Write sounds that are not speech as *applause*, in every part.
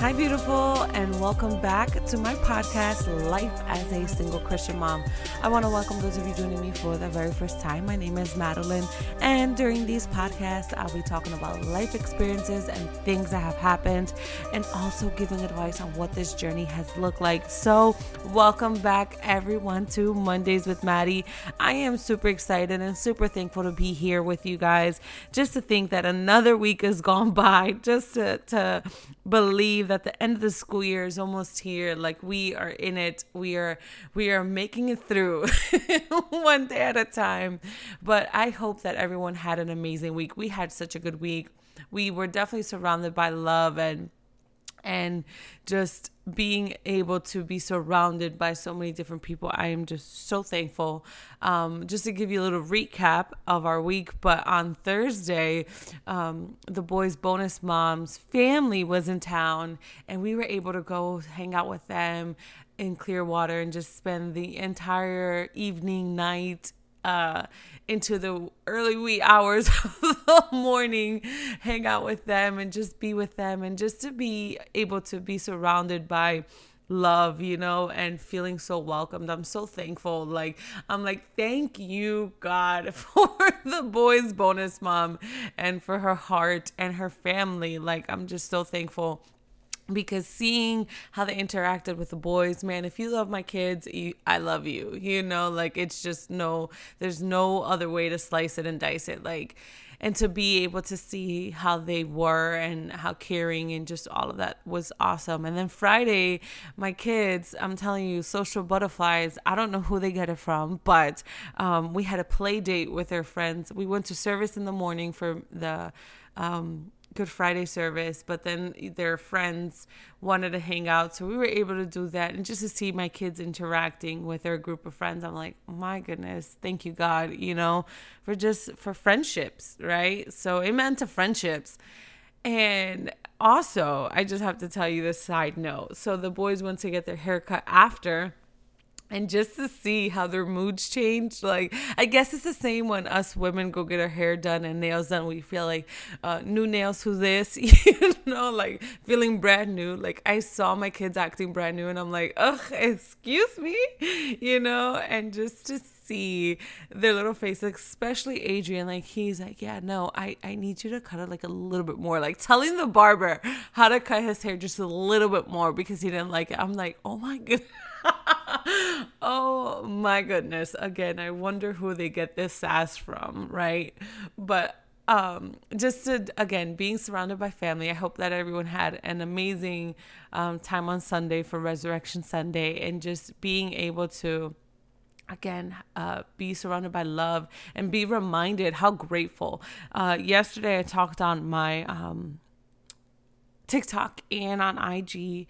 Hi, beautiful, and welcome back to my podcast, Life as a Single Christian Mom. I want to welcome those of you joining me for the very first time. My name is Madeline, and during these podcasts, I'll be talking about life experiences and things that have happened, and also giving advice on what this journey has looked like. So, welcome back, everyone, to Mondays with Maddie. I am super excited and super thankful to be here with you guys. Just to think that another week has *laughs* gone by, just to, to believe that the end of the school year is almost here like we are in it we are we are making it through *laughs* one day at a time but i hope that everyone had an amazing week. We had such a good week. We were definitely surrounded by love and and just being able to be surrounded by so many different people. I am just so thankful. Um, just to give you a little recap of our week but on thursday um, the boys bonus moms family was in town and we were able to go hang out with them in clearwater and just spend the entire evening night uh, into the early wee hours *laughs* of the morning, hang out with them and just be with them and just to be able to be surrounded by love, you know, and feeling so welcomed. I'm so thankful. Like, I'm like, thank you, God, *laughs* for the boys' bonus mom and for her heart and her family. Like, I'm just so thankful because seeing how they interacted with the boys man if you love my kids i love you you know like it's just no there's no other way to slice it and dice it like and to be able to see how they were and how caring and just all of that was awesome. And then friday my kids i'm telling you social butterflies i don't know who they get it from but um, we had a play date with their friends. We went to service in the morning for the um, Good Friday service, but then their friends wanted to hang out. So we were able to do that. And just to see my kids interacting with their group of friends, I'm like, my goodness, thank you, God, you know, for just for friendships, right? So amen to friendships. And also, I just have to tell you this side note. So the boys went to get their haircut after and just to see how their moods change like i guess it's the same when us women go get our hair done and nails done we feel like uh, new nails who this? *laughs* You know like feeling brand new. Like i saw my kids acting brand new and i'm like ugh excuse me? You know and just to see their little face especially adrian like he's like yeah no i i need you to cut it like a little bit more. Like telling the barber how to cut his hair just a little bit more because he didn't like it. I'm like oh my *laughs* goodness *laughs* oh my goodness. Again, I wonder who they get this sass from, right? But um, just to, again, being surrounded by family, I hope that everyone had an amazing um, time on Sunday for Resurrection Sunday and just being able to again uh, be surrounded by love and be reminded how grateful uh, yesterday i talked on my um, tiktok and on ig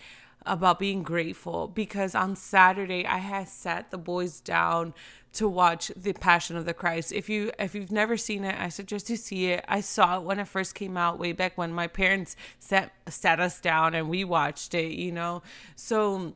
about being grateful because on Saturday I had sat the boys down to watch the Passion of the Christ. If you if you've never seen it, I suggest you see it. I saw it when it first came out way back when my parents sat sat us down and we watched it, you know. So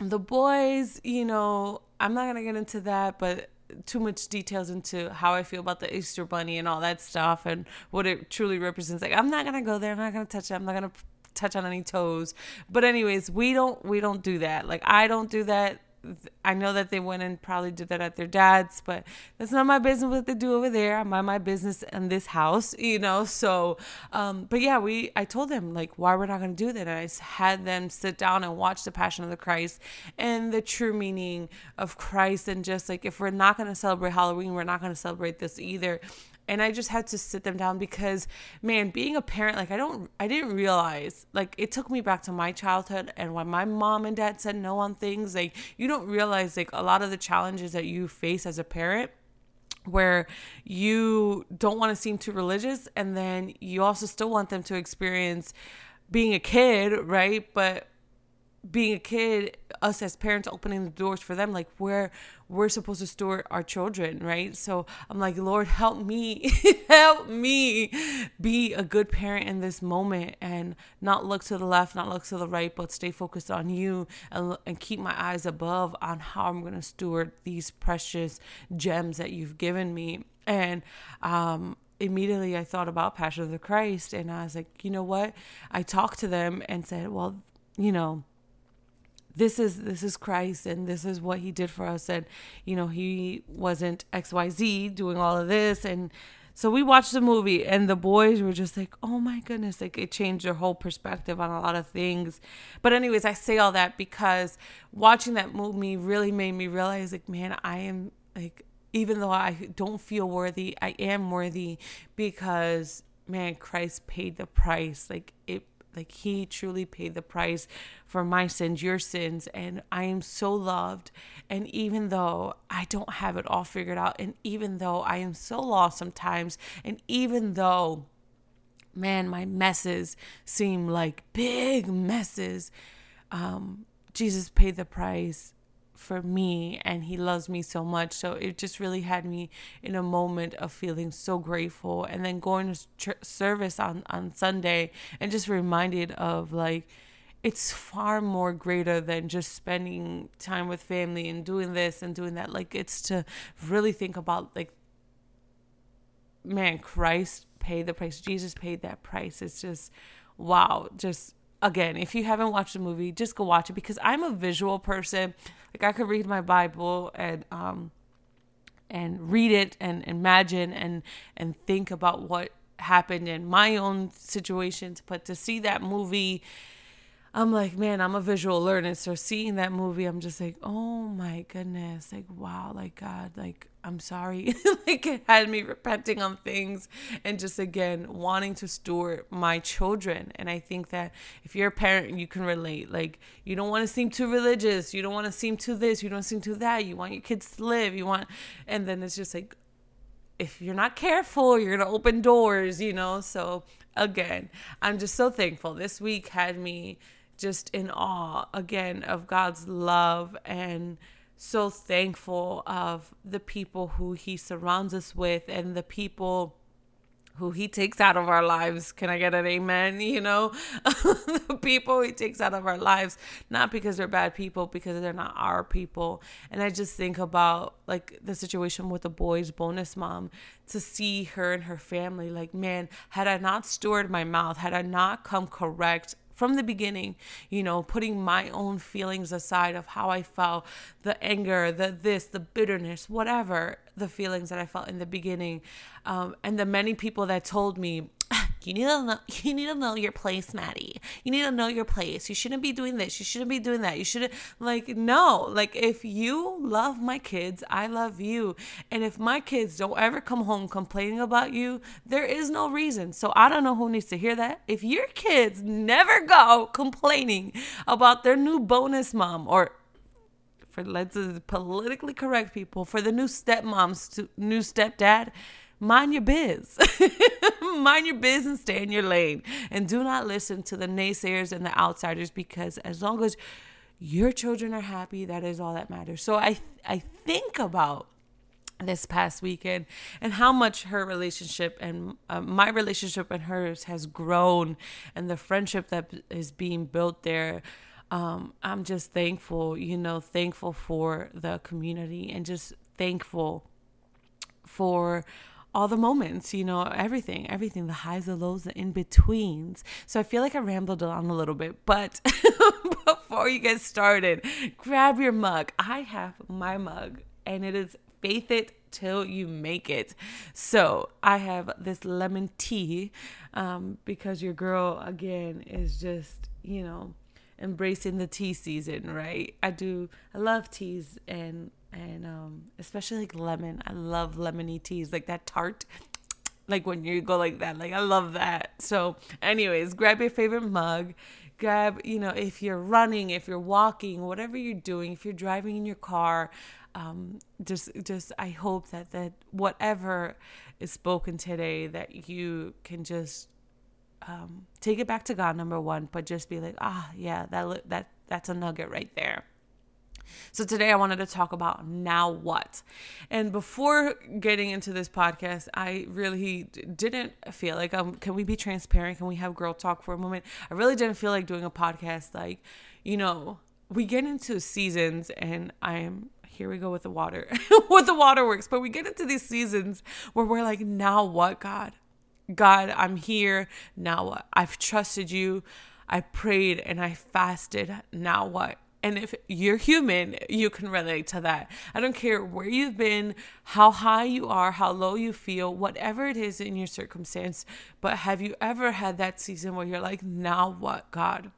the boys, you know, I'm not going to get into that, but too much details into how I feel about the Easter bunny and all that stuff and what it truly represents. Like I'm not to go there. I'm not to touch it. I'm not to touch on any toes. But anyways, we don't we don't do that. Like I don't do that. I know that they went and probably did that at their dad's, but that's not my business what they do over there. I mind my business in this house, you know. So, um, but yeah, we I told them like why we're not gonna do that. And I had them sit down and watch the Passion of the Christ and the true meaning of Christ, and just like if we're not gonna celebrate Halloween, we're not gonna celebrate this either and I just had to sit them down because man, being a parent like I don't I didn't realize like it took me back to my childhood and when my mom and dad said no on things like you don't realize like a lot of the challenges that you face as a parent where you don't want to seem too religious and then you also still want them to experience being a kid, right? But being a kid, us as parents opening the doors for them, like where we're supposed to store our children, right? So I'm like, Lord, help me, *laughs* help me be a good parent in this moment and not look to the left, not look to the right, but stay focused on you and, and keep my eyes above on how I'm going to steward these precious gems that you've given me. And um, immediately I thought about Passion of the Christ and I was like, you know what? I talked to them and said, well, you know, this is this is Christ and this is what he did for us and you know he wasn't XYZ doing all of this. And so we watched the movie and the boys were just like oh my goodness like it changed their whole perspective on a lot of things. But anyways I say all that because watching that movie really made me realize like man I am like even though I don't feel worthy I am worthy because man Christ paid the price. Like it like he truly paid the price for my sins, your sins, and I am so loved. And even though I don't have it all figured out, and even though I am so lost sometimes, and even though man, my messes seem like big messes. Um, Jesus paid the price for me and he loves me so much. So it just really had me in a moment of feeling so grateful. And then going to ch- service on on Sunday and just reminded of like it's far more greater than just spending time with family and doing this and doing that. Like it's to really think about like man Christ paid the price. Jesus paid that price. It's just wow just again, if you haven't watched the movie, just go watch it because I'm a visual person. Like I could read my Bible and um and read it and imagine and and think about what happened in my own situations, but to see that movie I'm like, man, I'm a visual learner. So seeing that movie, I'm just like, oh my goodness. Like, wow, like God, like I'm sorry. *laughs* like it had me repenting on things and just again wanting to steward my children. And I think that if you're a parent, you can relate. Like you don't want to seem too religious. You don't want to seem too this. You don't seem too that. You want your kids to live. You want, and then it's just like, if you're not careful, you're gonna open doors, you know. So again, I'm just so thankful. This week had me just in awe again of God's love and so thankful of the people who he surrounds us with and the people who he takes out of our lives. Can I get an amen? *laughs* You know, *laughs* the people he takes out of our lives, not because they're bad people, because they're not our people. And I just think about like the situation with the boy's bonus mom to see her and her family. Like, man, had I not stored my mouth, had I not come correct from the beginning, you know, putting my own feelings aside of how I felt, the anger, the this, the bitterness, whatever the feelings that I felt in the beginning, um, and the many people that told me, you need to know *laughs* you need to know your place, Maddie. You need to know your place. You shouldn't be doing this. You shouldn't be doing that. You shouldn't like no. Like if you love my kids, I love you. And if my kids don't ever come home complaining about you, there is no reason. So I don't know who needs to hear that. If your kids never go complaining about their new bonus mom or for let's politically correct people for the new stepmoms to new stepdad mind your biz. *laughs* mind your business, stay in your lane. And do not listen to the naysayers and the outsiders because as long as your children are happy, that is all that matters. So I I think about this past weekend and how much her relationship and uh, my relationship and hers has grown and the friendship that is being built there um, i'm just thankful you know thankful for the community and just thankful for all the moments, you know, everything, everything, the highs, the lows, the in betweens. So I feel like I rambled on a little bit, but *laughs* before you get started, grab your mug. I have my mug, and it is faith it till you make it. So I have this lemon tea um, because your girl, again, is just, you know, embracing the tea season, right? I do, I love teas and and um, especially like lemon. I love lemony teas, like that tart. *tsk* Like when you go like that, like I love that. So, anyways, grab your favorite mug. Grab, you know, if you're running, if you're walking, whatever you're doing, if you're driving in your car, um, just, just I hope that that whatever is spoken today, that you can just um, take it back to God, number one, but just be like, ah, yeah, that that that's a nugget right there. So today I wanted to talk about now what. And before getting into this podcast, I really didn't feel like um can we be transparent? Can we have girl talk for a moment? I really didn't feel like doing a podcast like, you know, we get into seasons and I'm here we go with the water, *laughs* with the waterworks. But we get into these seasons where we're like, now what, God? God, I'm here. Now what? I've trusted you. I prayed and I fasted. Now what? And if you're human, you can relate to that. I don't care where you've been, how high you are, how low you feel, whatever it is in your circumstance. But have you ever had that season where you're like, now what, God?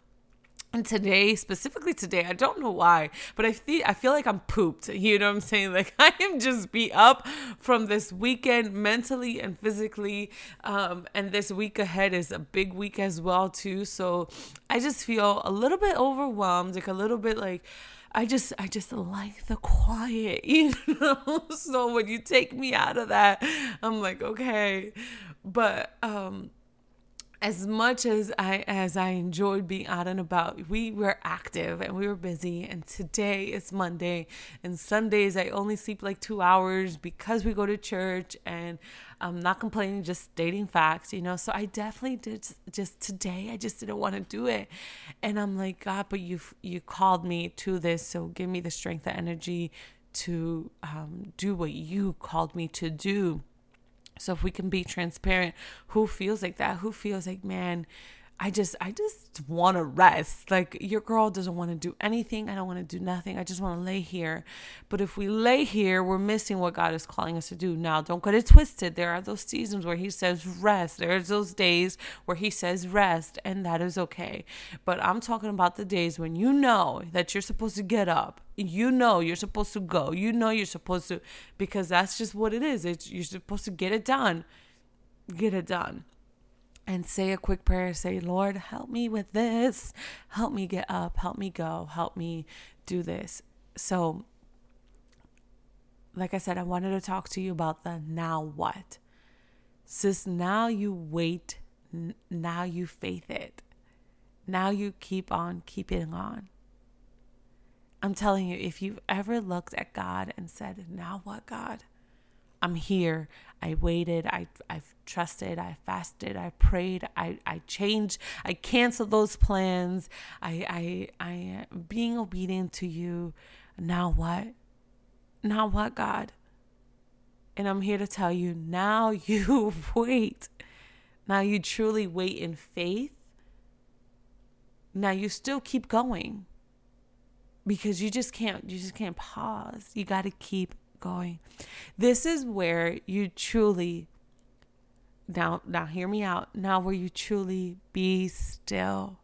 And today, specifically today, I don't know why, but I feel I feel like I'm pooped. *laughs* You know what I'm saying? Like *laughs* I am just beat up from this weekend mentally and physically. Um, and this week ahead is a big week as well too. So I just feel a little bit overwhelmed, like a little bit like I just I just like the quiet, *laughs* you know. so when you take me out of that, I'm like, okay. But um as much as I as I enjoyed being out and about, we were active and we were busy. And today is Monday, and Sundays I only sleep like two hours because we go to church. And I'm not complaining, just stating facts, you know. So I definitely did just today. I just didn't want to do it, and I'm like, God, but you you called me to this, so give me the strength, the energy to um, do what you called me to do. So if we can be transparent, who feels like that? Who feels like, man, I just I just want to rest. Like your girl doesn't want to do anything. I don't want to do nothing. I just want to lay here. But if we lay here, we're missing what God is calling us to do. Now, don't get it twisted. There are those seasons where he says rest. There's those days where he says rest, and that is okay. But I'm talking about the days when you know that you're supposed to get up. You know you're supposed to go. You know you're supposed to because that's just what it is. It's you're supposed to get it done. Get it done and say a quick prayer. Say, Lord, help me with this. Help me get up. Help me go. Help me do this. So, like I said, I wanted to talk to you about the now what. Sis, now you wait. now you faith it. Now you keep on keeping on. I'm telling you, if you've ever looked at God and said, Now what, God? I'm here. I waited. I I've trusted. I fasted. I prayed. I I changed. I canceled those plans. I I I am being obedient to you. Now what? Now what, God? And I'm here to tell you, now *laughs* you wait. Now you truly wait in faith. Now you still keep going. Because you just can't you just can't pause. You got to keep going. This is where you truly now now hear me out. Now where you truly be still.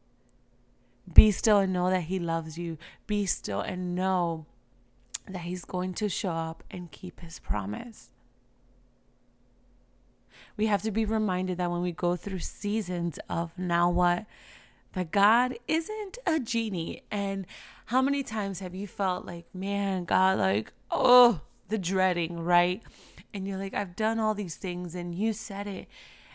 Be still and know that he loves you. Be still and know that he's going to show up and keep his promise. We have to be reminded that when we go through seasons of now what, that God isn't a genie. And how many times have you felt like, man, God, like, oh, the dreading, right? And you're like, I've done all these things and you said it.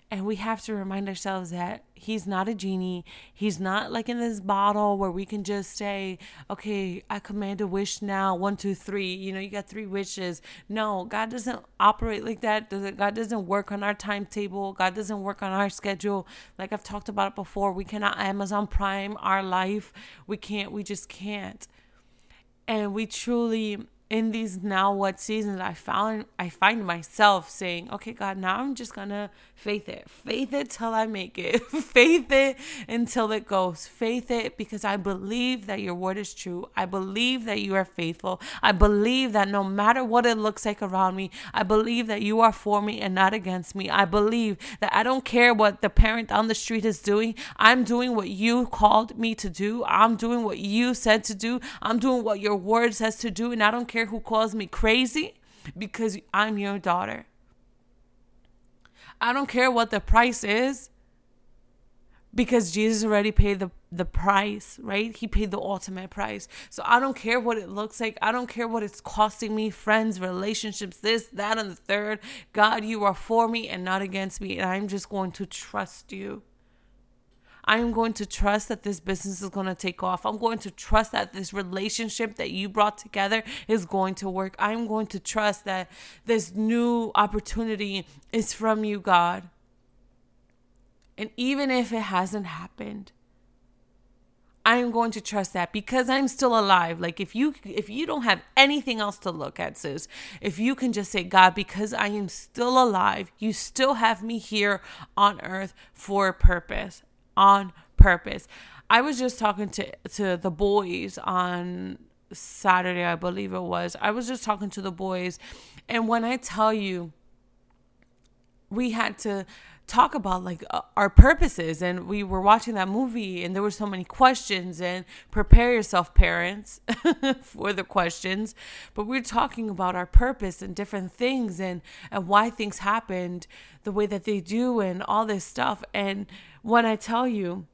And we have to remind ourselves that he's not a genie. He's not like in this bottle where we can just say, okay, I command a wish now, one, two, three. You know, you got three wishes. No, God doesn't operate like that. God doesn't work on our timetable. God doesn't work on our schedule. Like I've talked about it before, we cannot Amazon Prime our life. We can't, we just can't. And we truly in these now what seasons I found I find myself saying, okay, God, now I'm just gonna faith it. Faith it till I make it. *laughs* faith it until it goes. Faith it because I believe that your word is true. I believe that you are faithful. I believe that no matter what it looks like around me, I believe that you are for me and not against me. I believe that I don't care what the parent on the street is doing. I'm doing what you called me to do. I'm doing what you said to do. I'm doing what your word says to do and I don't care care who calls me crazy because I'm your daughter. I don't care what the price is because Jesus already paid the, the price, right? He paid the ultimate price. So I don't care what it looks like. I don't care what it's costing me friends, relationships, this, that, and the third. God, you are for me and not against me. And I'm just going to trust you. I am going to trust that this business is going to take off. I'm going to trust that this relationship that you brought together is going to work. I'm going to trust that this new opportunity is from you, God. And even if it hasn't happened, I am going to trust that because I'm still alive. Like if you if you don't have anything else to look at, sis, if you can just say, God, because I am still alive, you still have me here on earth for a purpose. On purpose. I was just talking to to the boys on Saturday, I believe it was. I was just talking to the boys, and when I tell you, we had to talk about like uh, our purposes and we were watching that movie and there were so many questions and prepare yourself parents *laughs* for the questions. But we we're talking about our purpose and different things and and why things happened the way that they do and all this stuff. And when i tell you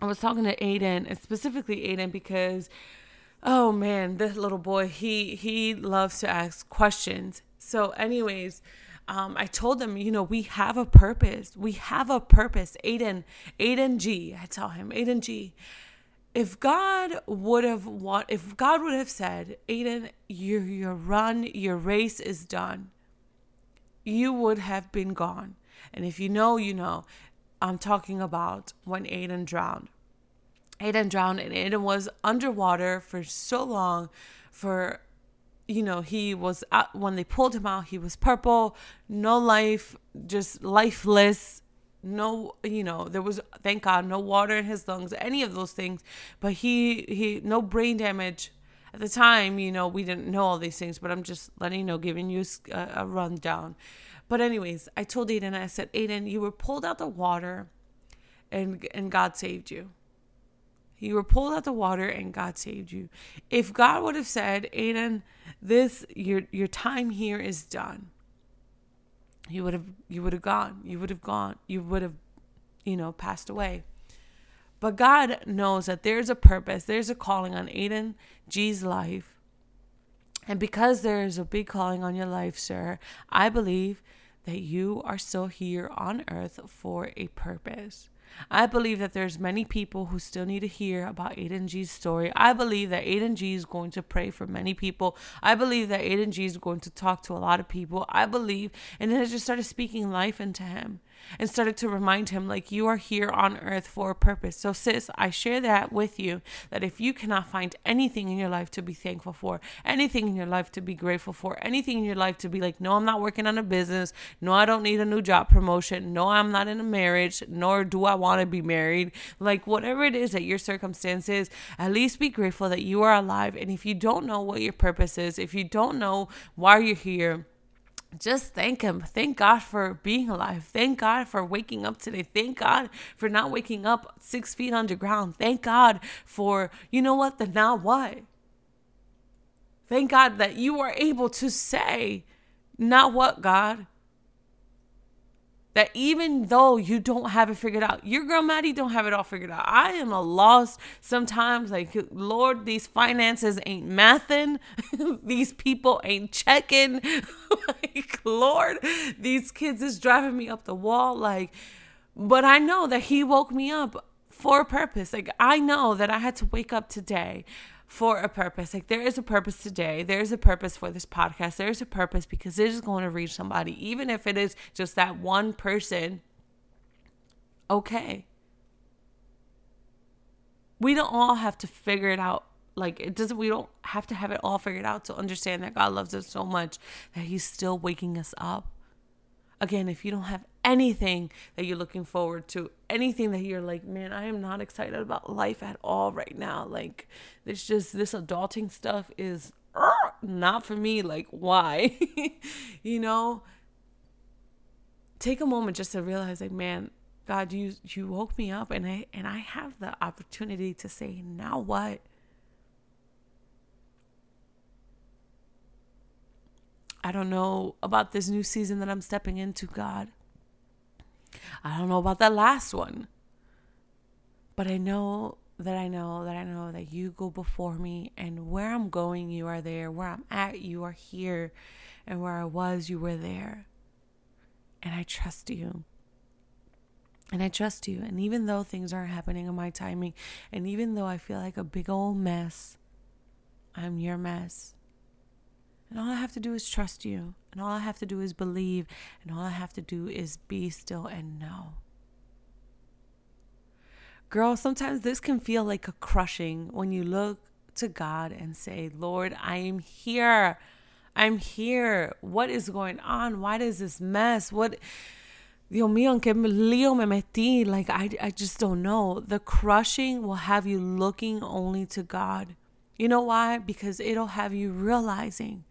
i was talking to aiden and specifically aiden because oh man this little boy he he loves to ask questions. So anyways um, I told them, you know, we have a purpose. We have a purpose. Aiden, Aiden G. I tell him, Aiden G. If God would have want, if God would have said, Aiden, your your run, your race is done, you would have been gone. And if you know, you know. I'm talking about when Aiden drowned. Aiden drowned, and Aiden was underwater for so long, for you know, he was out, when they pulled him out, he was purple, no life, just lifeless. No, you know, there was thank God no water in his lungs, any of those things. But he he no brain damage. At the time, you know, we didn't know all these things, but I'm just letting you know, giving you a, a rundown. But anyways, I told Aiden, I said, Aiden, you were pulled out the water, and and God saved you. You were pulled out the water and God saved you. If God would have said, Aiden, this your your time here is done. You would have you would have gone. You would have gone. You would have, you know, passed away. But God knows that there's a purpose, there's a calling on Aiden G's life. And because there is a big calling on your life, sir, I believe that you are still here on earth for a purpose. I believe that there's many people who still need to hear about Aiden G's story. I believe that Aiden G is going to pray for many people. I believe that Aiden G is going to talk to a lot of people. I believe, and then I just started speaking life into him and started to remind him, like, you are here on earth for a purpose. So, sis, I share that with you that if you cannot find anything in your life to be thankful for, anything in your life to be grateful for, anything in your life to be like, no, I'm not working on a business, no, I don't need a new job promotion, no, I'm not in a marriage, nor do I want to be married, like, whatever it is that your circumstance is, at least be grateful that you are alive. And if you don't know what your purpose is, if you don't know why you're here, just thank him. Thank God for being alive. Thank God for waking up today. Thank God for not waking up six feet underground. Thank God for, you know what, the now what? Thank God that you are able to say, not what, God? That even though you don't have it figured out, your girl Maddie don't have it all figured out. I am a loss sometimes. Like, Lord, these finances ain't mathing. *laughs* these people ain't checking. *laughs* like, Lord, these kids is driving me up the wall. Like, but I know that He woke me up for a purpose. Like, I know that I had to wake up today for a purpose. Like there is a purpose today. There's a purpose for this podcast. There's a purpose because it is going to reach somebody, even if it is just that one person. Okay. We don't all have to figure it out. Like it doesn't we don't have to have it all figured out to understand that God loves us so much that he's still waking us up. Again, if you don't have anything that you're looking forward to, anything that you're like, man, I am not excited about life at all right now. Like, it's just this adulting stuff is uh, not for me. Like, why? *laughs* you know? Take a moment just to realize, like, man, God, you you woke me up, and I and I have the opportunity to say, now what? I don't know about this new season that I'm stepping into, God. I don't know about that last one. But I know that I know that I know that you go before me, and where I'm going, you are there. Where I'm at, you are here. And where I was, you were there. And I trust you. And I trust you. And even though things aren't happening in my timing, and even though I feel like a big old mess, I'm your mess. And all I have to do is trust you. And all I have to do is believe. And all I have to do is be still and know. Girl, sometimes this can feel like a crushing when you look to God and say, Lord, I am here. I'm here. What is going on? Why does this mess? What Dios mío, en qué lío me metí? Like, I, I just don't know. The crushing will have you looking only to God. You know why? Because it'll have you realizing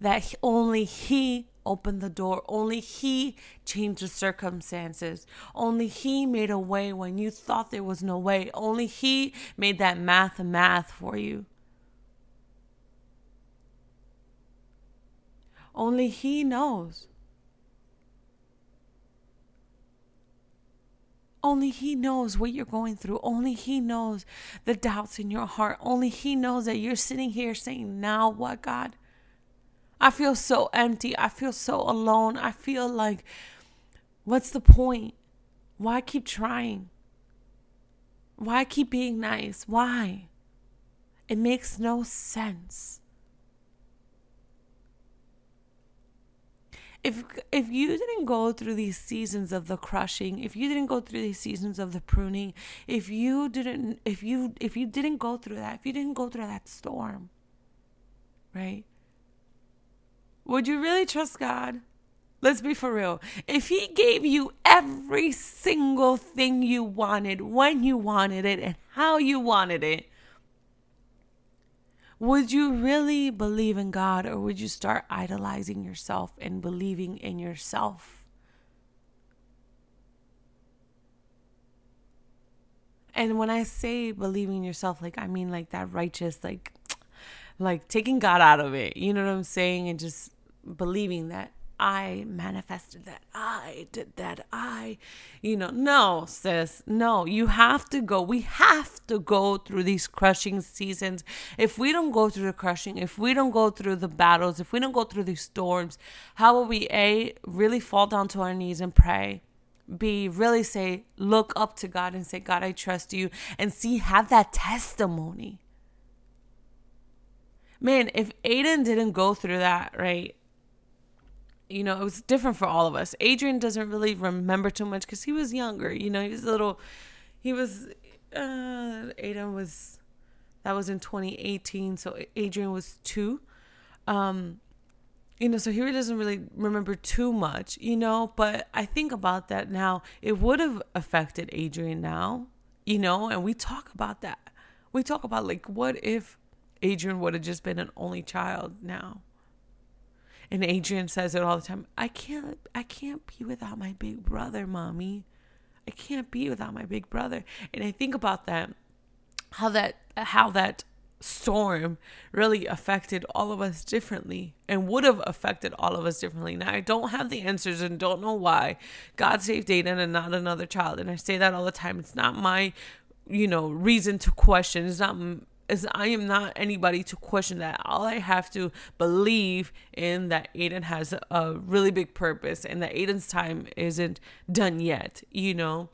that only He opened the door. Only He changed the circumstances. Only He made a way when you thought there was no way. Only He made that math math for you. Only He knows. Only He knows what you're going through. Only He knows the doubts in your heart. Only He knows that you're sitting here saying, Now what, God? I feel so empty. I feel so alone. I feel like, what's the point? Why keep trying? Why keep being nice? Why? It makes no sense. if if you didn't go through these seasons of the crushing if you didn't go through these seasons of the pruning if you didn't if you if you didn't go through that if you didn't go through that storm right would you really trust god let's be for real if he gave you every single thing you wanted when you wanted it and how you wanted it would you really believe in God or would you start idolizing yourself and believing in yourself? And when I say believing in yourself, like I mean like that righteous, like like taking God out of it. You know what I'm saying? And just believing that I manifested that. I did that. I, you know, no, sis, no. You have to go. We have to go through these crushing seasons. If we don't go through the crushing, if we don't go through the battles, if we don't go through these storms, how will we, A, really fall down to our knees and pray? B, really say, look up to God and say, God, I trust you. And C, have that testimony. Man, if Aiden didn't go through that, right? You know, it was different for all of us. Adrian doesn't really remember too much because he was younger. You know, he was a little, he was, uh, Aiden was, that was in 2018. So Adrian was two. Um, you know, so he really doesn't really remember too much, you know, but I think about that now. It would have affected Adrian now, you know, and we talk about that. We talk about like, what if Adrian would have just been an only child now? And Adrian says it all the time. I can't I can't be without my big brother, mommy. I can't be without my big brother. And I think about that how that how that storm really affected all of us differently and would have affected all of us differently. Now, I don't have the answers and don't know why God saved Aiden and not another child. And I say that all the time. It's not my, you know, reason to question. It's not is I am not anybody to question that. All I have to believe in that Aiden has a really big purpose and that Aiden's time isn't done yet, you know.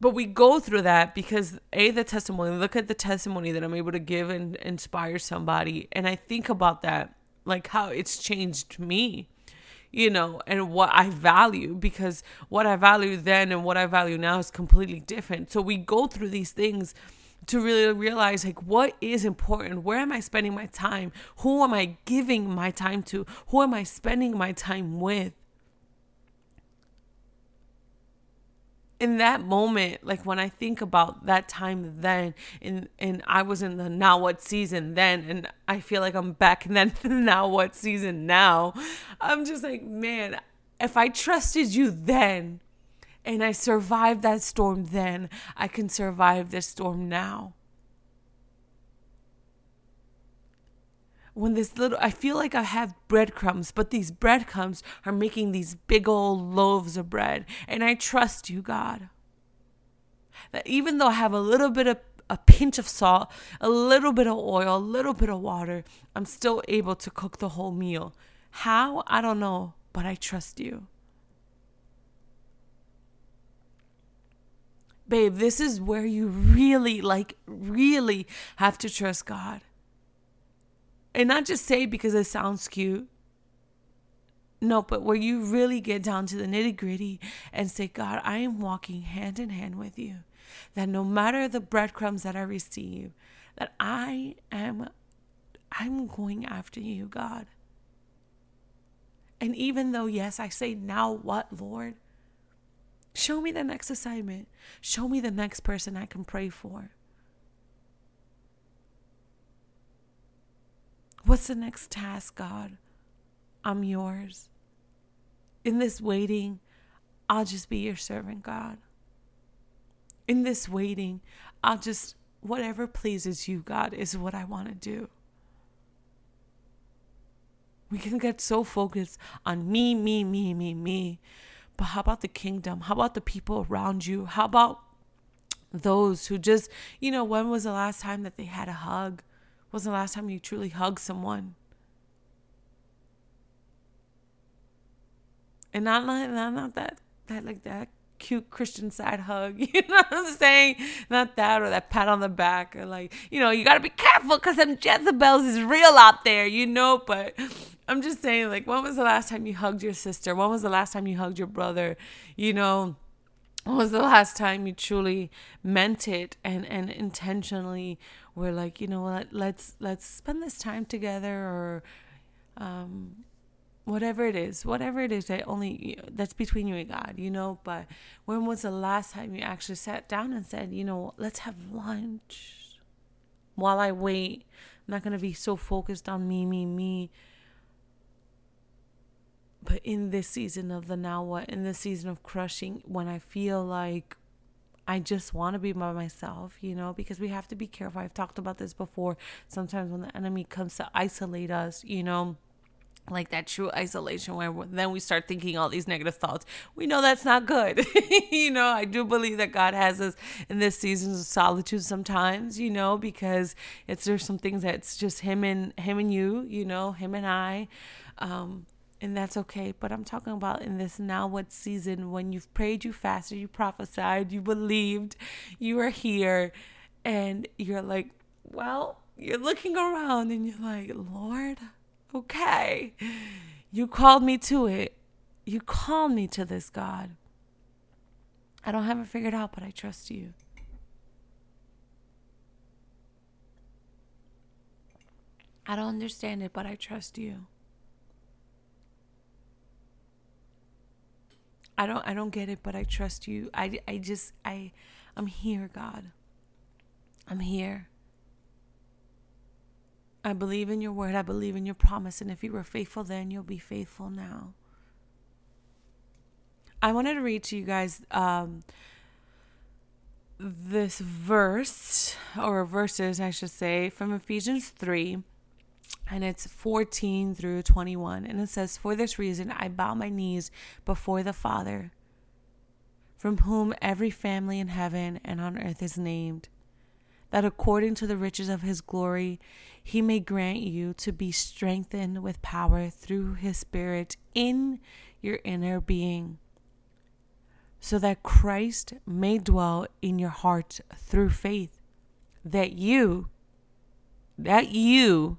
But we go through that because a the testimony. Look at the testimony that I'm able to give and inspire somebody, and I think about that, like how it's changed me you know, and what I value because what I value then and what I value now is completely different. So we go through these things to really realize like what is important? Where am i spending my time? Who am i giving my time to? Who am i spending my time with? In that moment like when i think about that time then and and i was in the now what season then and i feel like i'm back in that *laughs* now what season now i'm just like man if i trusted you then and I survived that storm then, I can survive this storm now. When this little, I feel like I have breadcrumbs, but these breadcrumbs are making these big old loaves of bread. And I trust you, God. That even though I have a little bit of a pinch of salt, a little bit of oil, a little bit of water, I'm still able to cook the whole meal. How? I don't know, but I trust you. Babe, this is where you really, like, really have to trust God. And not just say because it sounds cute. No, but where you really get down to the nitty gritty and say, God, I am walking hand in hand with you. that no matter the breadcrumbs that I receive, that I am I'm going after you, God. And even though yes, I say now what, Lord? Show me the next assignment. Show me the next person I can pray for. What's the next task, God? I'm yours. In this waiting, I'll just be your servant, God. In this waiting, I'll just, whatever pleases you, God, is what I want to do. We can get so focused on me, me, me, me, me. But how about the kingdom? How about the people around you? How about those who just, you know, when was the last time that they had a hug? was the last time you truly hugged someone? And not not, not that that like that cute Christian side hug, *laughs* you know what I'm saying? Not that or that pat on the back or like, you know, you gotta be careful because them Jezebels is real out there, you know, but I'm just saying, like, when was the last time you hugged your sister? When was the last time you hugged your brother? You know, when was the last time you truly meant it and and intentionally were like you know what let's let's spend this time together or um whatever it is whatever it is that only that's between you and god you know but when was the last time you actually sat down and said you know let's have lunch while i wait i'm not going to be so focused on me me me but in this season of the now what, in this season of crushing, when I feel like I just want to be by myself, you know, because we have to be careful. I've talked about this before. Sometimes when the enemy comes to isolate us, you know, like that true isolation where then we start thinking all these negative thoughts. We know that's not good. *laughs* you know, I do believe that God has us in this season of solitude sometimes, you know, because it's there's some things that's just him and him and you, you know, him and I. Um, and that's okay. But I'm talking about in this now what season when you've prayed, you fasted, you prophesied, you believed, you are here, and you're like, well, you're looking around and you're like, Lord, okay, you called me to it. You called me to this, God. I don't have it figured out, but I trust you. I don't understand it, but I trust you. I don't I don't get it, but I trust you. I I just I I'm here, God. I'm here. I believe in your word. I believe in your promise. And if you were faithful then, you'll be faithful now. I wanted to read to you guys um, this verse, or verses, I should say, from Ephesians 3 and it's 14 through 21. And it says, For this reason I bow my knees before the Father, from whom every family in heaven and on earth is named, that according to the riches of his glory, he may grant you to be strengthened with power through his Spirit in your inner being, so that Christ may dwell in your heart through faith, that you, that you,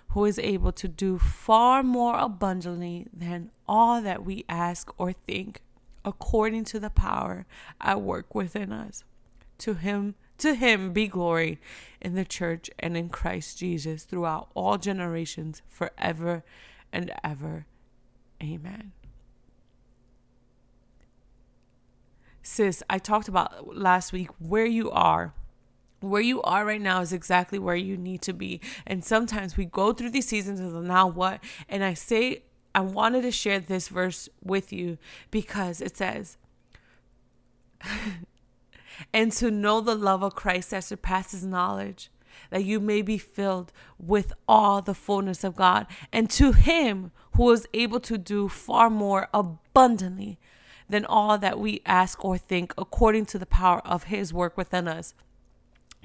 who is able to do far more abundantly than all that we ask or think, according to the power at work within us. To him to him be glory in the church and in Christ Jesus throughout all generations forever and ever. Amen. Sis, I talked about last week where you are where you are right now is exactly where you need to be. And sometimes we go through these seasons of the now what? And I say, I wanted to share this verse with you because it says, *laughs* and to know the love of Christ that surpasses knowledge, that you may be filled with all the fullness of God, and to Him who is able to do far more abundantly than all that we ask or think, according to the power of His work within us.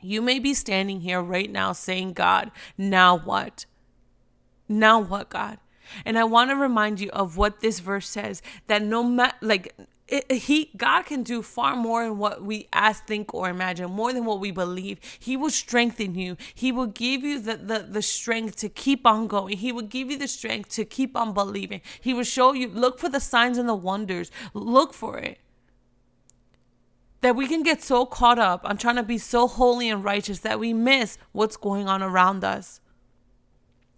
You may be standing here right now saying, God, now what? Now what, God? And I want to remind you of what this verse says that no matter, like, it, he God can do far more than what we ask, think, or imagine, more than what we believe. He will strengthen you. He will give you the, the, the strength to keep on going. He will give you the strength to keep on believing. He will show you, look for the signs and the wonders. Look for it. That we can get so caught up on trying to be so holy and righteous that we miss what's going on around us.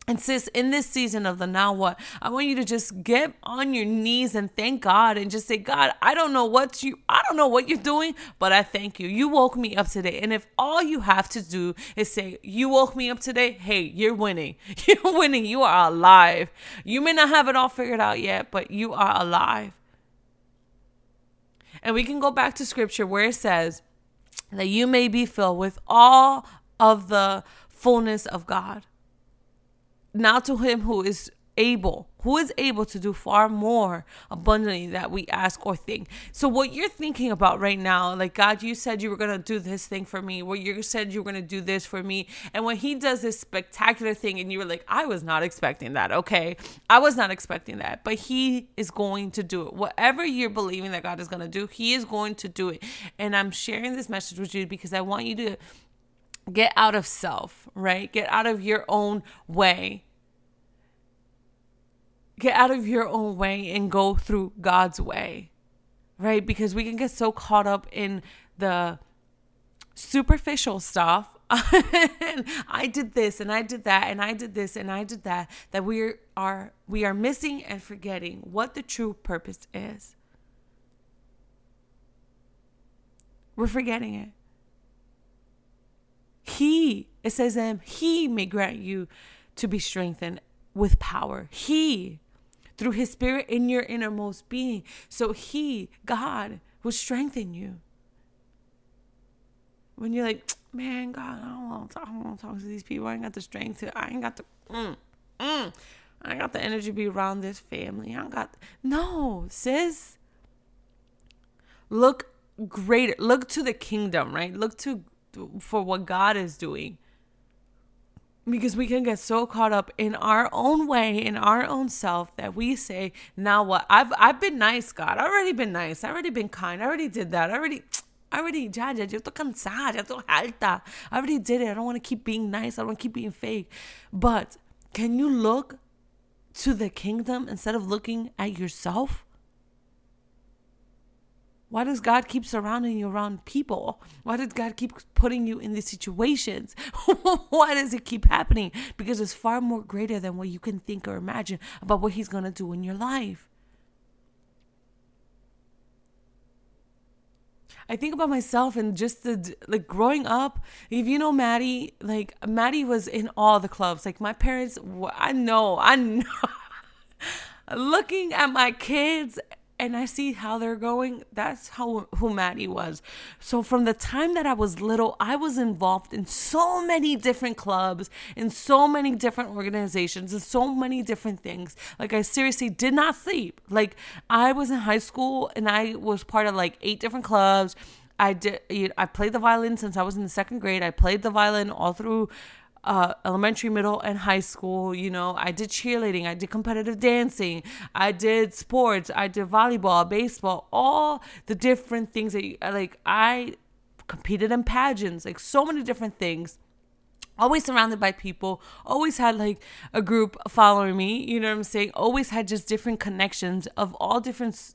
And sis, in this season of the now what, I want you to just get on your knees and thank God and just say, God, I don't know what you I don't know what you're doing, but I thank you. You woke me up today. And if all you have to do is say, You woke me up today, hey, you're winning. *laughs* You're winning. You are alive. You may not have it all figured out yet, but you are alive. And we can go back to scripture where it says that you may be filled with all of the fullness of God. Now to him who is able, who is able to do far more abundantly that we ask or think. So what you're thinking about right now, like God, you said you were gonna do this thing for me. What you said you were gonna do this for me. And when he does this spectacular thing and you were like, I was not expecting that, okay? I was not expecting that. But he is going to do it. Whatever you're believing that God is gonna do, he is going to do it. And I'm sharing this message with you because I want you to get out of self, right? Get out of your own way. Get out of your own way and go through God's way, right? Because we can get so caught up in the superficial stuff. *laughs* I did this and I did that and I did this and I did that that we are we are missing and forgetting what the true purpose is. We're forgetting it. He, it says him, he may grant you to be strengthened with power. He, through his spirit in your innermost being. So he, God, will strengthen you. When you're like, man, God, I don't want to talk, I don't want to talk to these people. I ain't got the strength to, I ain't got the, mm, mm, I ain't got the energy to be around this family. I don't got, no, sis. Look greater. Look to the kingdom, right? Look to for what God is doing. Because we can get so caught up in our own way, in our own self, that we say, "Now what? I've I've been nice, God. I've already been nice. I've already been kind. I already did that. I already." *tsk* I already, ya, ya, yo estoy cansada, ya estoy alta. I already did it. I don't want to keep being nice. I don't want to keep being fake. But can you look to the kingdom instead of looking at yourself? Why does God keep surrounding you around people? Why does God keep putting you in these situations? *laughs* Why does it keep happening? Because it's far more greater than what you can think or imagine about what He's going to do in your life. I think about myself and just the like growing up. If you know Maddie, like Maddie was in all the clubs. Like my parents, I know, I know. *laughs* Looking at my kids and I see how they're going. That's how who Maddie was. So from the time that I was little, I was involved in so many different clubs, in so many different organizations, and so many different things. Like I seriously did not sleep. Like I was in high school and I was part of like eight different clubs. I did. you know, I played the violin since I was in the second grade. I played the violin all through uh, elementary, middle, and high school. You know, I did cheerleading, I did competitive dancing, I did sports, I did volleyball, baseball, all the different things that you, like I competed in pageants, like so many different things. Always surrounded by people, always had like a group following me, you know what I'm saying? Always had just different connections of all different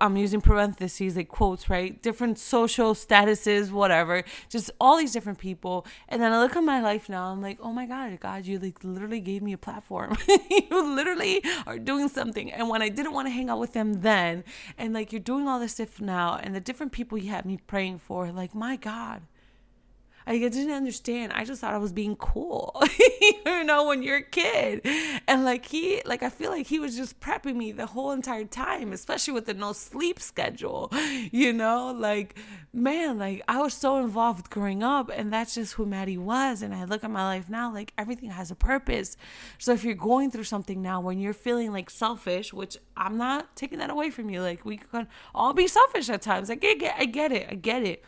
I'm using parentheses like quotes, right? Different social statuses, whatever, just all these different people. And then I look at my life now, I'm like, oh my God, God, you like literally gave me a platform. *laughs* you literally are doing something. And when I didn't want to hang out with them then, and like you're doing all this stuff now, and the different people you had me praying for, like, my God, I didn't understand. I just thought I was being cool, *laughs* you know, when you're a kid. And like he, like I feel like he was just prepping me the whole entire time, especially with the no sleep schedule, *laughs* you know, like man, like I was so involved growing up, and that's just who Maddie was. And I look at my life now, like everything has a purpose. So if you're going through something now when you're feeling like selfish, which I'm not taking that away from you, like we can all be selfish at times. I get, I get it, I get it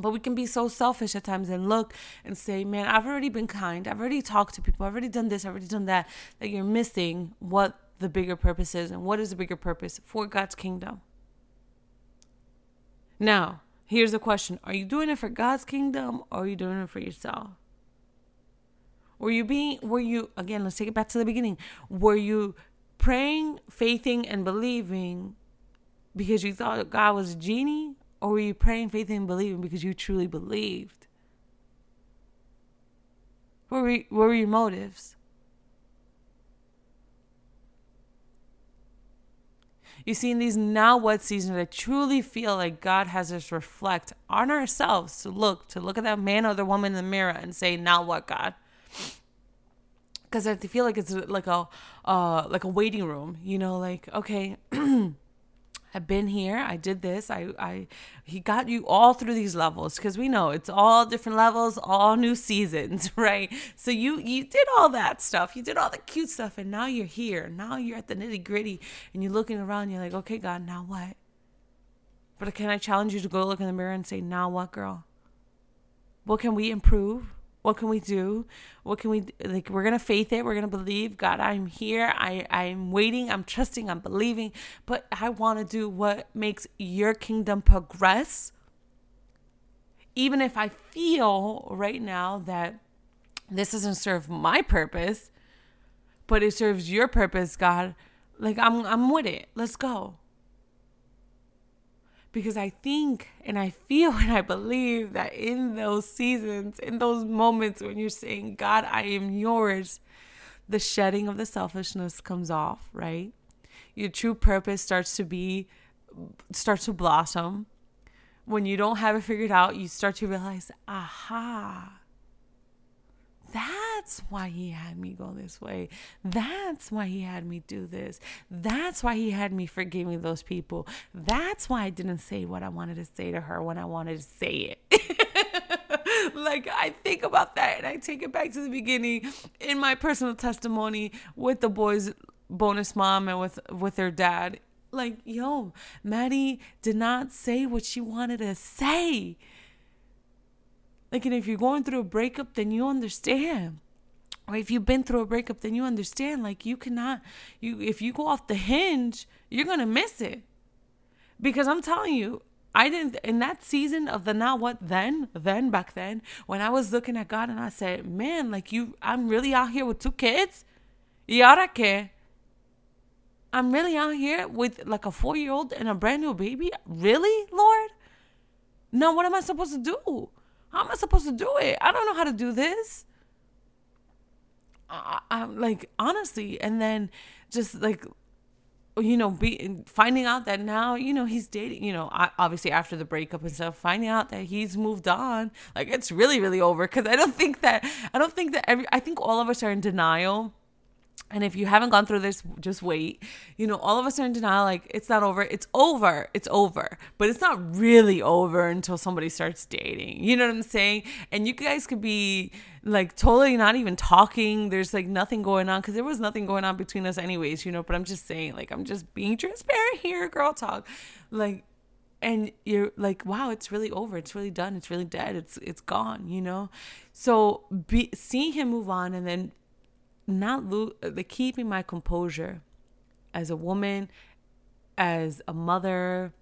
But we can be so selfish at times and look and say, man, I've already been kind. I've already talked to people. I've already done this. I've already done that. That you're missing what the bigger purpose is. And what is the bigger purpose for God's kingdom? Now, here's the question Are you doing it for God's kingdom or are you doing it for yourself? Were you being, were you, again, let's take it back to the beginning. Were you praying, faithing, and believing because you thought God was a genie? Or were you praying, faithing, and believing because you truly believed? What were, what were your motives? You see, in these now what seasons, I truly feel like God has us reflect on ourselves to look, to look at that man or the woman in the mirror and say, now what, God? Because I feel like it's like a, uh, like a waiting room, you know, like, okay, *clears throat* I've been here. I did this. I, I, he got you all through these levels because we know it's all different levels, all new seasons, *laughs* right? So you, you did all that stuff. You did all the cute stuff, and now you're here. Now you're at the nitty gritty, and you're looking around. You're like, okay, God, now what? But can I challenge you to go look in the mirror and say, now what, girl? What can we improve? What can we do? What can we like? We're gonna faith it. We're gonna believe. God, I'm here. I I'm waiting. I'm trusting. I'm believing. But I want to do what makes your kingdom progress. Even if I feel right now that this doesn't serve my purpose, but it serves your purpose, God. Like I'm I'm with it. Let's go because I think and I feel *laughs* and I believe that in those seasons, in those moments when you're saying, God, I am yours, the shedding of the selfishness comes off, right? Your true purpose starts to be, starts to blossom. When you don't have it figured out, you start to realize, aha, that's why he had me go this way. That's why he had me do this. That's why he had me forgiving those people. That's why I didn't say what I wanted to say to her when I wanted to say it. *laughs* like I think about that and I take it back to the beginning in my personal testimony with the boys bonus mom and with with their dad. Like, yo, Maddie did not say what she wanted to say. Like, and if you're going through a breakup, then you understand. Or if you've been through a breakup, then you understand. Like, you cannot, you if you go off the hinge, you're gonna miss it. Because I'm telling you, I didn't in that season of the now what then, then back then, when I was looking at God and I said, Man, like you I'm really out here with two kids. Y ahora que? I'm really out here with like a four year old and a brand new baby? Really, Lord? Now what am I supposed to do? How am I supposed to do it? I don't know how to do this. I, am like honestly, and then just like you know, be finding out that now you know he's dating. You know, obviously after the breakup and stuff, finding out that he's moved on. Like it's really, really over. Because I don't think that I don't think that every. I think all of us are in denial and if you haven't gone through this, just wait. You know, all of us are in denial, like, it's not over. It's over. It's over. But it's not really over until somebody starts dating. You know what I'm saying? And you guys could be like totally not even talking. There's like nothing going on because there was nothing going on between us, anyways, you know. But I'm just saying, like, I'm just being transparent here, girl talk. Like, and you're like wow it's really over it's really done it's really dead it's it's gone you know so be, seeing him move on and then not lo- the keeping my composure as a woman, as a mother,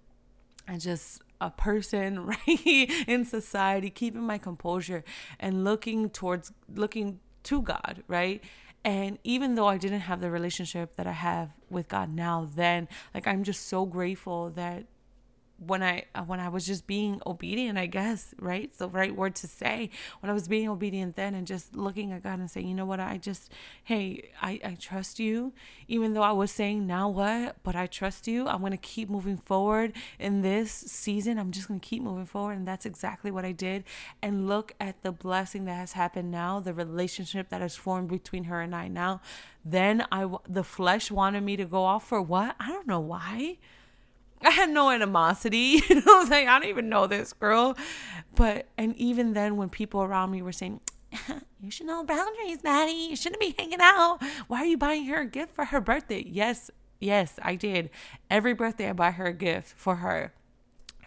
and just a person *laughs* right in society, keeping my composure and looking towards looking to God, right? And even though I didn't have the relationship that I have with God now, then like I'm just so grateful that when I uh, when I was just being obedient, I guess, right? It's the right word to say. When I was being obedient then and just looking at God and saying, you know what, I just, hey, I, I trust you. Even though I was saying, now what? But I trust you. I'm gonna keep moving forward in this season. I'm just gonna keep moving forward. And that's exactly what I did. And look at the blessing that has happened now, the relationship that has formed between her and I now. Then I the flesh wanted me to go off for what? I don't know why. I had no animosity. *laughs* You know, like I don't even know this girl. But and even then when people around me were saying, *laughs* You should know boundaries, Maddie. You shouldn't be hanging out. Why are you buying her a gift for her birthday? Yes, yes, I did. Every birthday I buy her a gift for her.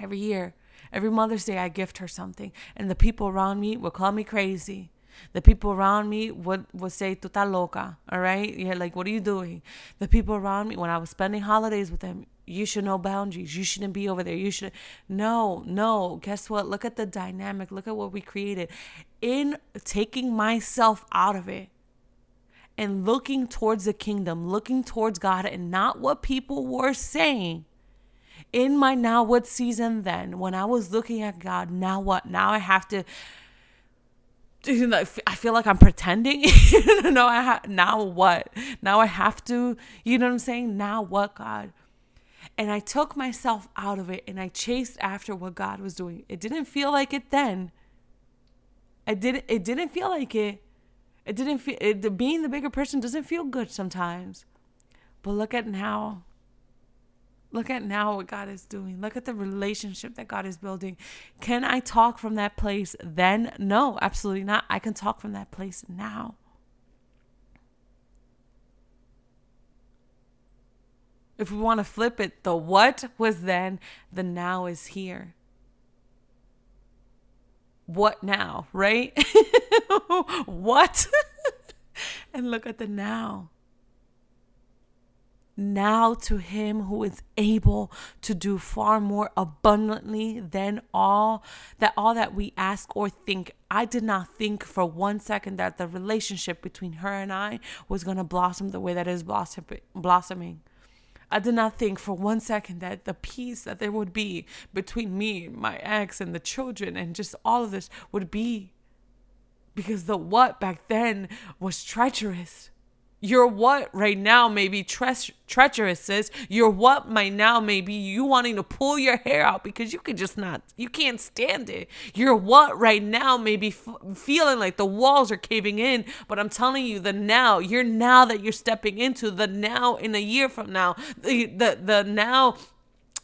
Every year. Every Mother's Day, I gift her something, and the people around me would call me crazy. The people around me would, would say, Tu loca, all right? Yeah, like, what are you doing? The people around me, when I was spending holidays with them, you should know boundaries. You shouldn't be over there. You should. No, no. Guess what? Look at the dynamic. Look at what we created. In taking myself out of it, and looking towards the kingdom, looking towards God and not what people were saying. In my now what season then, when I was looking at God, now what? Now I have to I feel like I'm pretending. *laughs* no, I ha- now what? Now I have to, you know what I'm saying? Now what, God? And I took myself out of it and I chased after what God was doing. It didn't feel like it then. I didn't it didn't feel like it. It didn't feel it, being the bigger person doesn't feel good sometimes. But look at now. Look at now what God is doing. Look at the relationship that God is building. Can I talk from that place then? No, absolutely not. I can talk from that place now. If we want to flip it, the what was then, the now is here what now, right? *laughs* what? *laughs* and look at the now. Now to him who is able to do far more abundantly than all that all that we ask or think. I did not think for one second that the relationship between her and I was going to blossom the way that that is blossoming. I did not think for one second that the peace that there would be between me, my ex, and the children, and just all of this would be because the what back then was treacherous. Your what right now may be tre- treacherous, sis. Your what might now may be you wanting to pull your hair out because you can just not, you can't stand it. Your what right now may be f- feeling like the walls are caving in, but I'm telling you, the now, your now that you're stepping into, the now in a year from now, the the, the now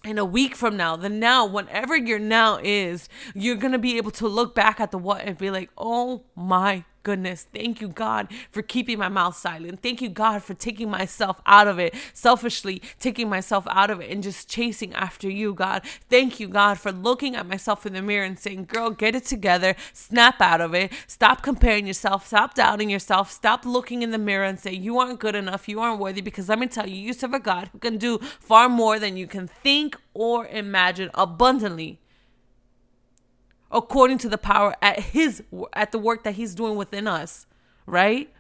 in a week from now, the now, whenever your now is, you're to be able to look back at the what and be like, oh my goodness. Thank you, God, for keeping my mouth silent. Thank you, God, for taking myself out of it, selfishly taking myself out of it and just chasing after you, God. Thank you, God, for looking at myself in the mirror and saying, girl, get it together, snap out of it, stop comparing yourself, stop doubting yourself, stop looking in the mirror and say, you aren't good enough, you aren't worthy, because let me tell you, you serve a God who can do far more than you can think or imagine abundantly according to the power at his at the work that he's doing within us, right?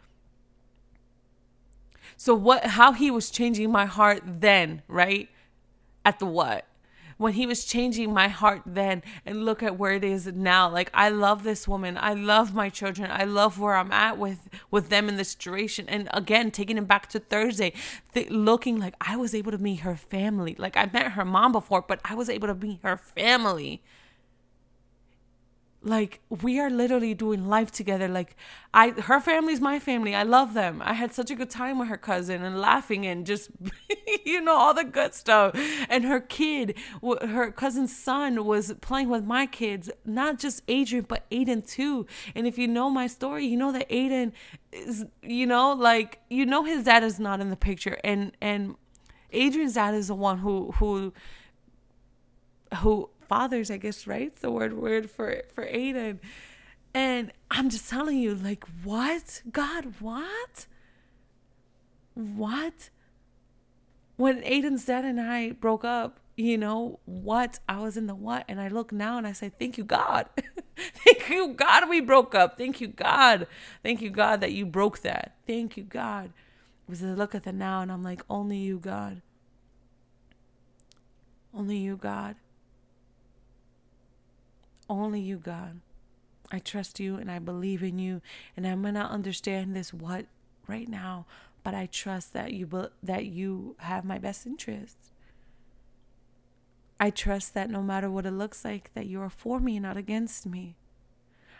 So what how he was changing my heart then, right? At the what? When he was changing my heart then and look at where it is now. Like I love this woman. I love my children. I love where I'm at with with them in this duration. And again, taking him back to Thursday, th- looking like I was able to meet her family. Like I met her mom before, but I was able to meet her family like we are literally doing life together. Like i her family's my family. I love them. I had such a good time with her cousin and laughing and just *laughs* you know all the good stuff. And her kid her cousin's son was playing with my kids not just adrian but aiden too. And if you know my story you know that aiden is you know like you know his dad is not in the picture. And and adrian's dad is the one who who who fathers, I guess, right? The word word for for Aiden. And I'm just telling you, like, what? God, what? What? When Aiden's dad and I broke up, you know, what? I was in the what? And I look now and I say, Thank you, God. *laughs* Thank you, God, we broke up. Thank you, God. Thank you, God, that you broke that. Thank you, God. Because I look at the now and I'm like, Only you, God. Only you, God. Only you, God. I trust you and I believe in you, and I may not understand this what right now, but I trust that you that you have my best interest. I trust that no matter what it looks like, that you are for me, not against me.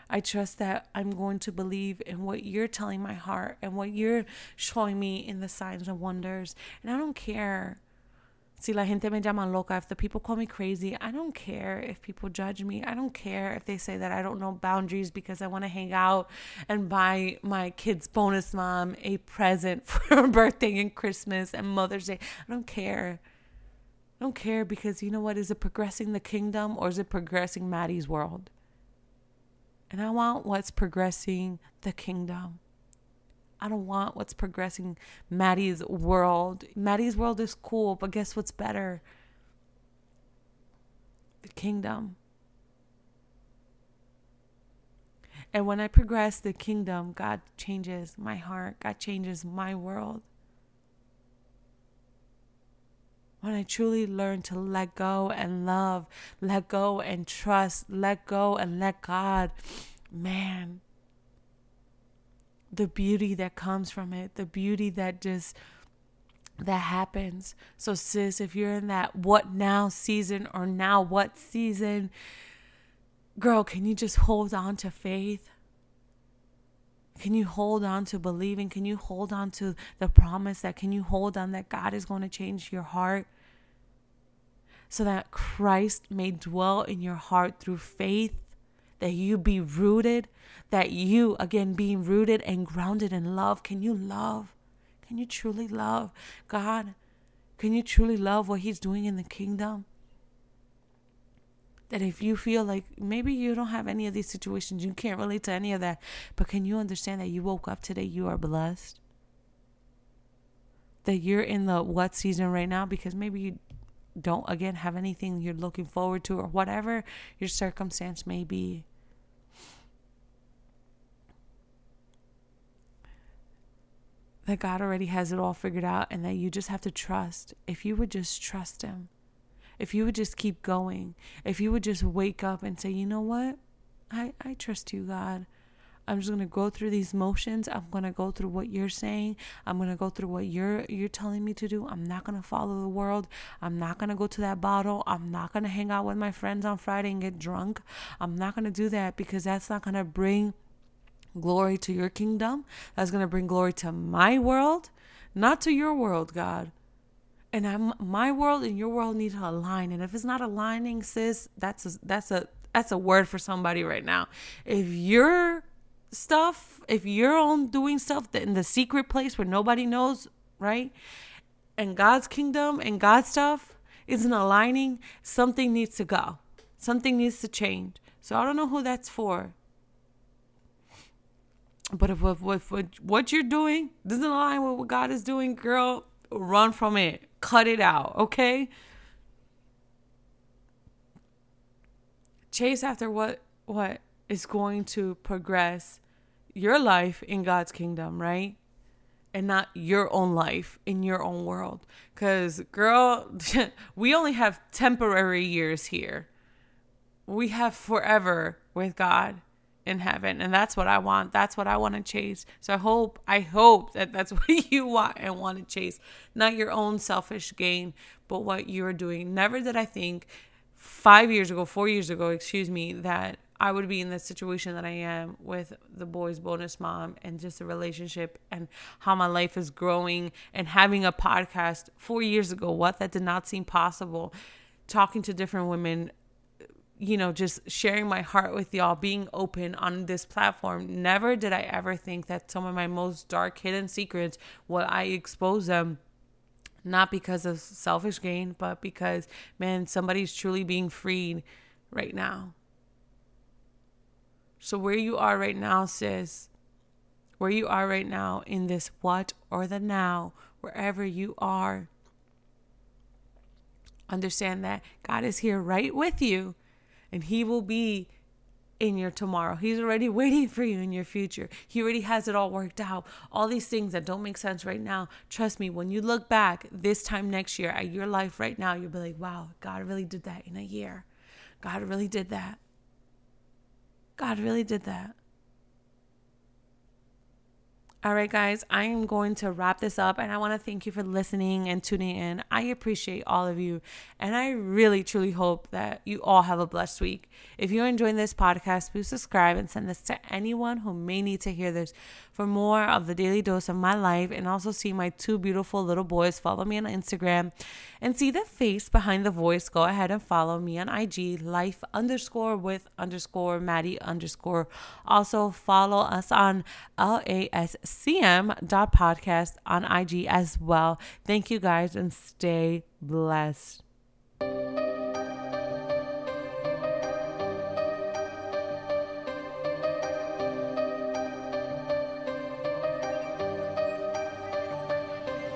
I trust that I'm going to believe in what you're telling my heart and what you're showing me in the signs and wonders. And I don't care Si la gente me llama loca, if the people call me crazy, I don't care if people judge me. I don't care if they say that I don't know boundaries because I want to hang out and buy my kid's bonus mom a present *laughs* for her birthday and Christmas and Mother's Day. I don't care. I don't care because you know what? Is it progressing the kingdom or is it progressing Maddie's world? And I want what's progressing the kingdom. I don't want what's progressing Maddie's world. Maddie's world is cool, but guess what's better? The kingdom. And when I progress the kingdom, God changes my heart, God changes my world. When I truly learn to let go and love, let go and trust, let go and let God, man, the beauty that comes from it, the beauty that just that happens. So sis, if you're in that what now season or now what season, girl, can you just hold on to faith? Can you hold on to believing? Can you hold on to the promise that can you hold on that God is going to change your heart? So that Christ may dwell in your heart through faith, that you be rooted, that you, again, being rooted and grounded in love. Can you love? Can you truly love God? Can you truly love what He's doing in the kingdom? that if you feel like maybe you don't have any of these situations, you can't relate to any of that, but can you understand that you woke up today, you are blessed? That you're in the what season right now because maybe you don't, again, have anything you're looking forward to or whatever your circumstance may be. That God already has it all figured out and that you just have to trust. If you would just trust Him if you would just keep going, if you would just wake up and say, you know what? I, I trust you, God. I'm just gonna go through these motions. I'm gonna go through what you're saying. I'm gonna go through what you're you're telling me to do. I'm not gonna follow the world. I'm not gonna go to that bottle. I'm not gonna hang out with my friends on Friday and get drunk. I'm not gonna do that because that's not gonna bring glory to your kingdom. That's gonna bring glory to my world, not to your world, God and I'm my world and your world need to align. And if it's not aligning, sis, that's a, that's a that's a word for somebody right now. If your stuff, if you're on doing stuff in the secret place where nobody knows, right? And God's kingdom and God's stuff isn't aligning, something needs to go. Something needs to change. So I don't know who that's for. But if, if, if, if what you're doing doesn't align with what God is doing, girl, run from it cut it out, okay? Chase after what what is going to progress your life in God's kingdom, right? And not your own life in your own world. Cuz girl, *laughs* we only have temporary years here. We have forever with God in heaven and that's what i want. That's what i want to chase. So i hope i hope that that's *laughs* what you want and want to chase. Not your own selfish gain but what you're doing. Never did i think five years ago four years ago excuse me that i would be in the situation that i am with the boys bonus mom and just the relationship and how my life is growing and having a podcast four years ago. What? That did not seem possible. Talking to different women you know, just sharing my heart with y'all, being open on this platform. Never did I ever think that some of my most dark hidden secrets would I expose them not because of selfish gain, but because man, somebody's truly being freed right now. So where you are right now, sis, where you are right now in this what or the now, wherever you are, understand that God is here right with you and He will be in your tomorrow. He's already *laughs* waiting for you in your future. He already has it all worked out. All these things that don't make sense right now, trust me, when you look back this time next year at your life right now, you'll be like, wow, God really did that in a year. God really did that. God really did that. All right, guys, I am going to wrap this up and I want to thank you for listening and tuning in. I appreciate all of you and I really, truly hope that you all have a blessed week. If you're enjoying this podcast, please subscribe and send this to anyone who may need to hear this. For more of the daily dose of my life and also see my two beautiful little boys, follow me on Instagram and see the face behind the voice. Go ahead and follow me on IG, life underscore with underscore Maddie underscore. Also follow us on LASCM dot podcast on IG as well. Thank you guys and stay blessed.